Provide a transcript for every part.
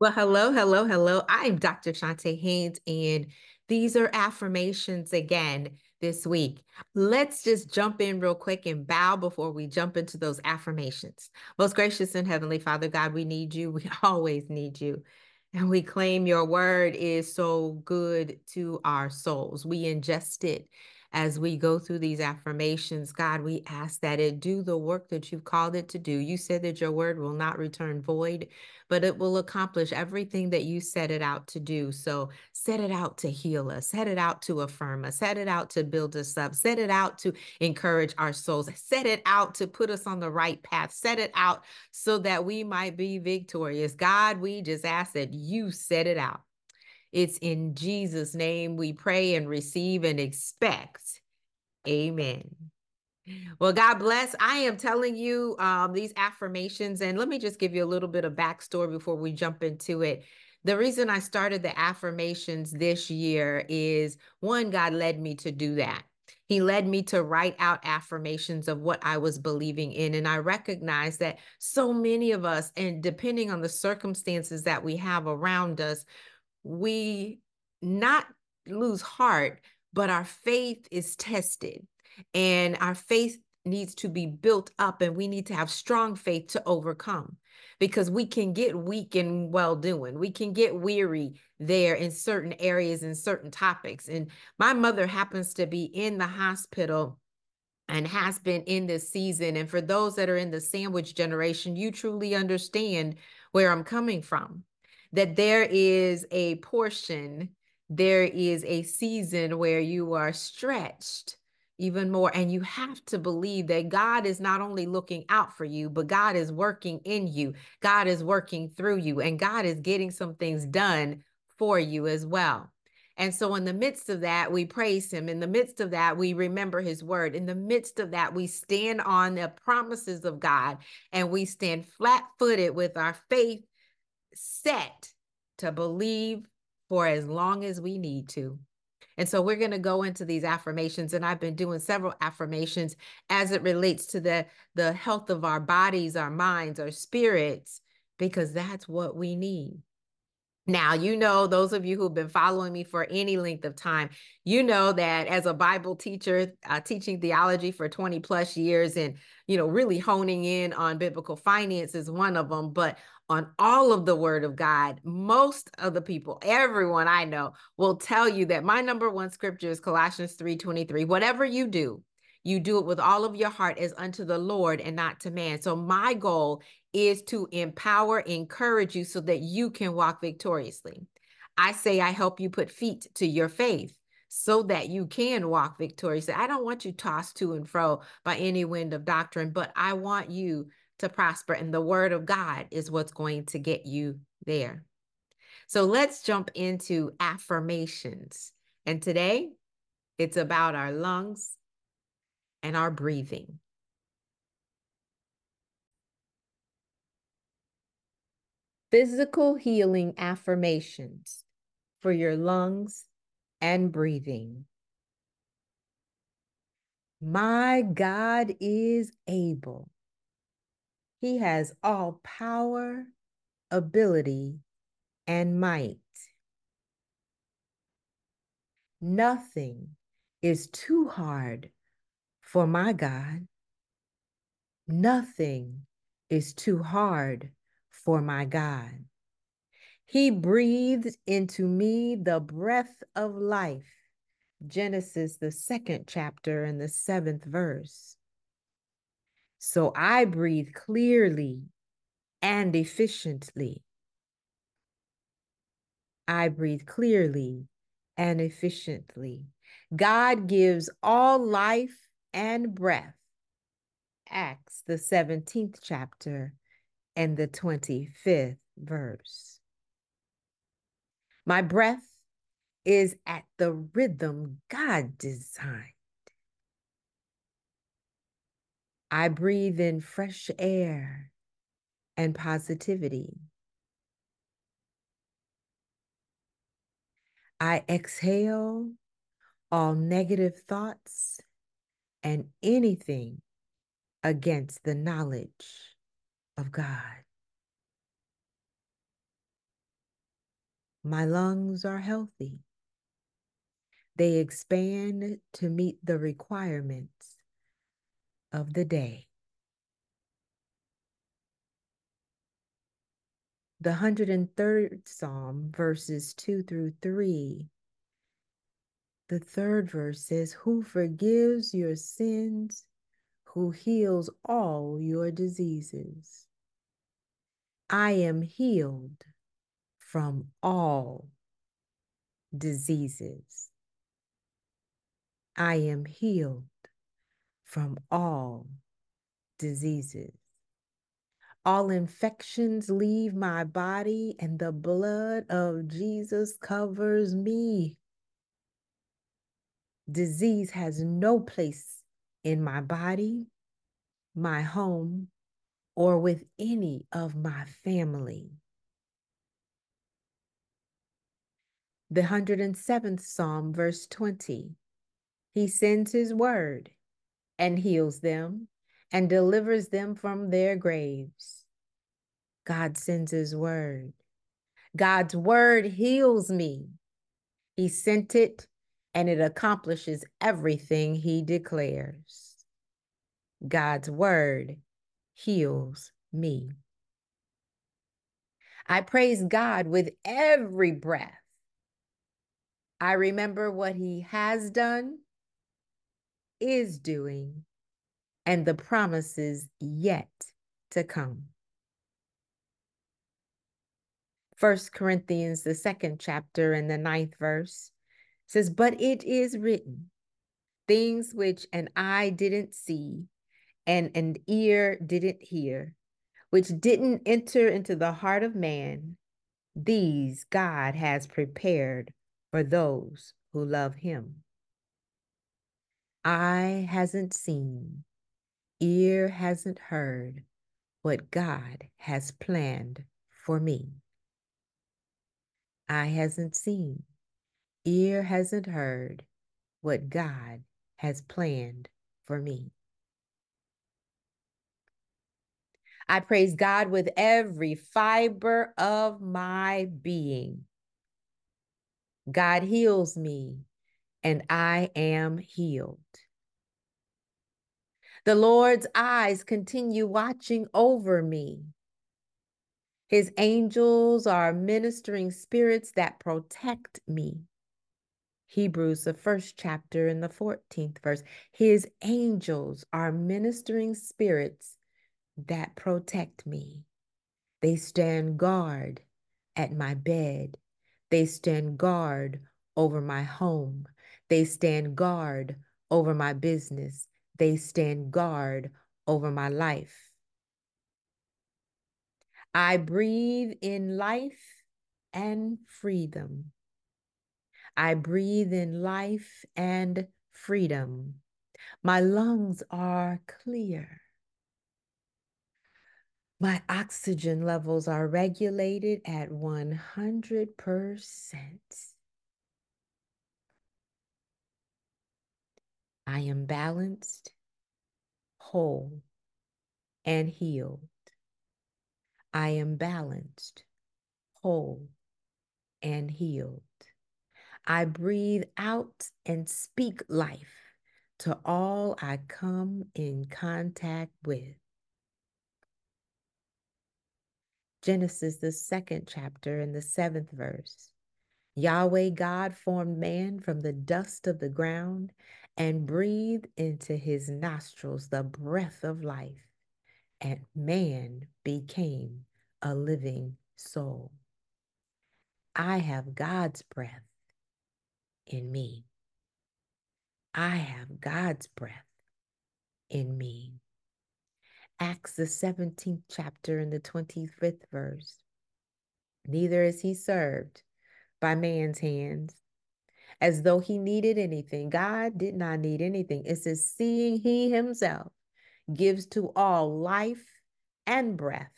Well, hello, hello, hello. I'm Dr. Chonta Haynes, and these are affirmations again this week. Let's just jump in real quick and bow before we jump into those affirmations. Most gracious and heavenly Father God, we need you. We always need you. And we claim your word is so good to our souls. We ingest it as we go through these affirmations, God, we ask that it do the work that you've called it to do. You said that your word will not return void, but it will accomplish everything that you set it out to do. So set it out to heal us, set it out to affirm us, set it out to build us up, set it out to encourage our souls, set it out to put us on the right path, set it out so that we might be victorious. God, we just ask that you set it out. It's in Jesus' name we pray and receive and expect. Amen. Well, God bless. I am telling you um, these affirmations, and let me just give you a little bit of backstory before we jump into it. The reason I started the affirmations this year is one, God led me to do that. He led me to write out affirmations of what I was believing in. And I recognize that so many of us, and depending on the circumstances that we have around us, we not lose heart, but our faith is tested and our faith needs to be built up and we need to have strong faith to overcome because we can get weak in well doing. We can get weary there in certain areas and certain topics. And my mother happens to be in the hospital and has been in this season. And for those that are in the sandwich generation, you truly understand where I'm coming from that there is a portion, there is a season where you are stretched even more. And you have to believe that God is not only looking out for you, but God is working in you, God is working through you, and God is getting some things done for you as well. And so, in the midst of that, we praise him. In the midst of that, we remember his word. In the midst of that, we stand on the promises of God and we stand flat footed with our faith set to believe for as long as we need to. And so we're going to go into these affirmations and I've been doing several affirmations as it relates to the the health of our bodies, our minds, our spirits because that's what we need. Now, you know, those of you who've been following me for any length of time, you know that as a Bible teacher, uh, teaching theology for 20 plus years and, you know, really honing in on biblical finance is one of them. But on all of the word of God, most of the people, everyone I know will tell you that my number one scripture is Colossians 3:23. Whatever you do, you do it with all of your heart as unto the Lord and not to man. So my goal is to empower, encourage you so that you can walk victoriously. I say I help you put feet to your faith so that you can walk victoriously. I don't want you tossed to and fro by any wind of doctrine, but I want you to prosper. And the word of God is what's going to get you there. So let's jump into affirmations. And today it's about our lungs and our breathing. Physical healing affirmations for your lungs and breathing. My God is able. He has all power, ability, and might. Nothing is too hard for my God. Nothing is too hard for my God. He breathed into me the breath of life. Genesis, the second chapter and the seventh verse. So I breathe clearly and efficiently. I breathe clearly and efficiently. God gives all life and breath. Acts, the 17th chapter and the 25th verse. My breath is at the rhythm God designed. I breathe in fresh air and positivity. I exhale all negative thoughts and anything against the knowledge of God. My lungs are healthy. They expand to meet the requirements of the day. The 103rd Psalm, verses 2 through 3. The third verse says, Who forgives your sins, who heals all your diseases. I am healed from all diseases. I am healed from all diseases. All infections leave my body, and the blood of Jesus covers me. Disease has no place in my body, my home, or with any of my family. The 107th Psalm, verse 20 He sends His word and heals them and delivers them from their graves. God sends his word. God's word heals me. He sent it and it accomplishes everything he declares. God's word heals me. I praise God with every breath. I remember what he has done, is doing, and the promises yet to come. First Corinthians, the second chapter and the ninth verse says, But it is written, things which an eye didn't see and an ear didn't hear, which didn't enter into the heart of man, these God has prepared for those who love him. Eye hasn't seen, ear hasn't heard what God has planned for me. Eye hasn't seen, ear hasn't heard what God has planned for me. I praise God with every fiber of my being. God heals me, and I am healed. The Lord's eyes continue watching over me. His angels are ministering spirits that protect me. Hebrews, the first chapter and the 14th verse. His angels are ministering spirits that protect me. They stand guard at my bed. They stand guard over my home. They stand guard over my business. They stand guard over my life. I breathe in life and freedom. I breathe in life and freedom. My lungs are clear. My oxygen levels are regulated at 100%. I am balanced, whole, and healed. I am balanced, whole, and healed. I breathe out and speak life to all I come in contact with. Genesis, the second chapter, and the seventh verse. Yahweh God formed man from the dust of the ground and breathed into his nostrils the breath of life and man became a living soul. I have God's breath in me. I have God's breath in me. Acts, the 17th chapter and the 25th verse. Neither is he served by man's hands as though he needed anything. God did not need anything. It says, seeing he himself gives to all life and breath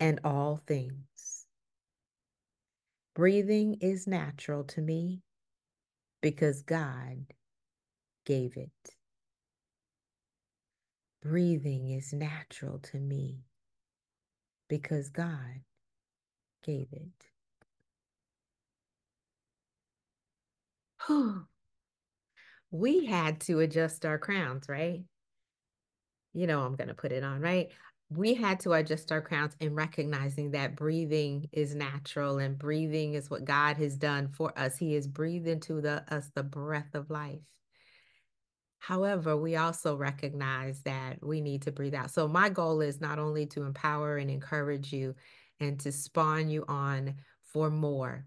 and all things. Breathing is natural to me because God gave it. Breathing is natural to me because God gave it. we had to adjust our crowns, right? You know, I'm going to put it on, right? We had to adjust our crowns in recognizing that breathing is natural and breathing is what God has done for us. He has breathed into the, us the breath of life. However, we also recognize that we need to breathe out. So, my goal is not only to empower and encourage you and to spawn you on for more,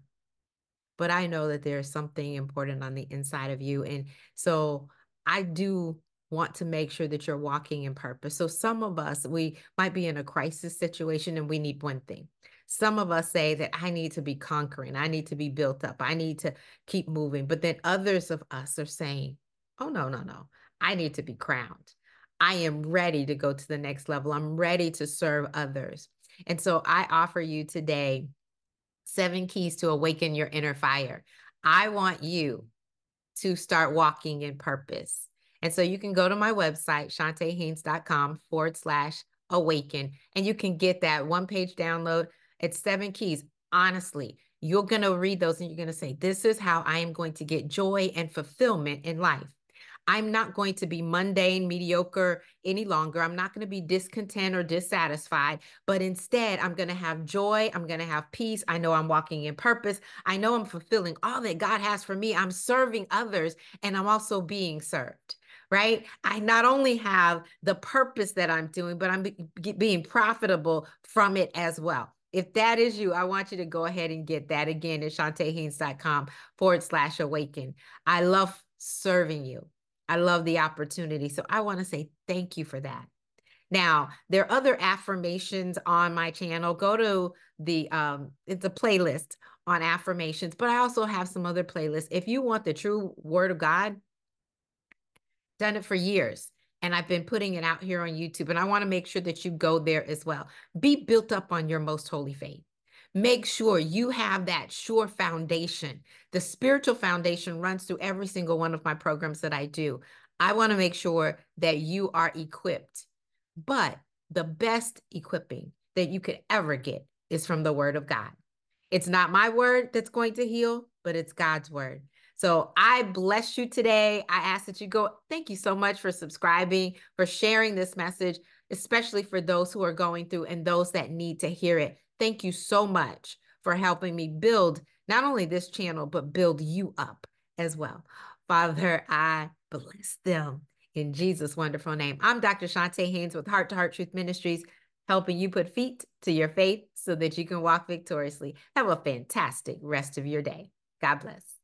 but I know that there's something important on the inside of you. And so, I do want to make sure that you're walking in purpose. So, some of us, we might be in a crisis situation and we need one thing. Some of us say that I need to be conquering, I need to be built up, I need to keep moving. But then others of us are saying, oh, no, no, no. I need to be crowned. I am ready to go to the next level. I'm ready to serve others. And so I offer you today seven keys to awaken your inner fire. I want you to start walking in purpose. And so you can go to my website, chontahaynes.com forward slash awaken, and you can get that one page download. It's seven keys. Honestly, you're going to read those and you're going to say, This is how I am going to get joy and fulfillment in life. I'm not going to be mundane, mediocre any longer. I'm not going to be discontent or dissatisfied, but instead, I'm going to have joy. I'm going to have peace. I know I'm walking in purpose. I know I'm fulfilling all that God has for me. I'm serving others and I'm also being served right? I not only have the purpose that I'm doing, but I'm be- being profitable from it as well. If that is you, I want you to go ahead and get that again at chontahaynes.com forward slash awaken. I love serving you. I love the opportunity. So I want to say thank you for that. Now, there are other affirmations on my channel. Go to the um it's a playlist on affirmations, but I also have some other playlists. If you want the true word of God, done it for years and I've been putting it out here on YouTube and I want to make sure that you go there as well. Be built up on your most holy faith. Make sure you have that sure foundation. The spiritual foundation runs through every single one of my programs that I do. I want to make sure that you are equipped. But the best equipping that you could ever get is from the word of God. It's not my word that's going to heal, but it's God's word. So I bless you today. I ask that you go. Thank you so much for subscribing, for sharing this message, especially for those who are going through and those that need to hear it. Thank you so much for helping me build not only this channel, but build you up as well. Father, I bless them in Jesus' wonderful name. I'm Dr. Chonta Haynes with Heart to Heart Truth Ministries, helping you put feet to your faith so that you can walk victoriously. Have a fantastic rest of your day. God bless.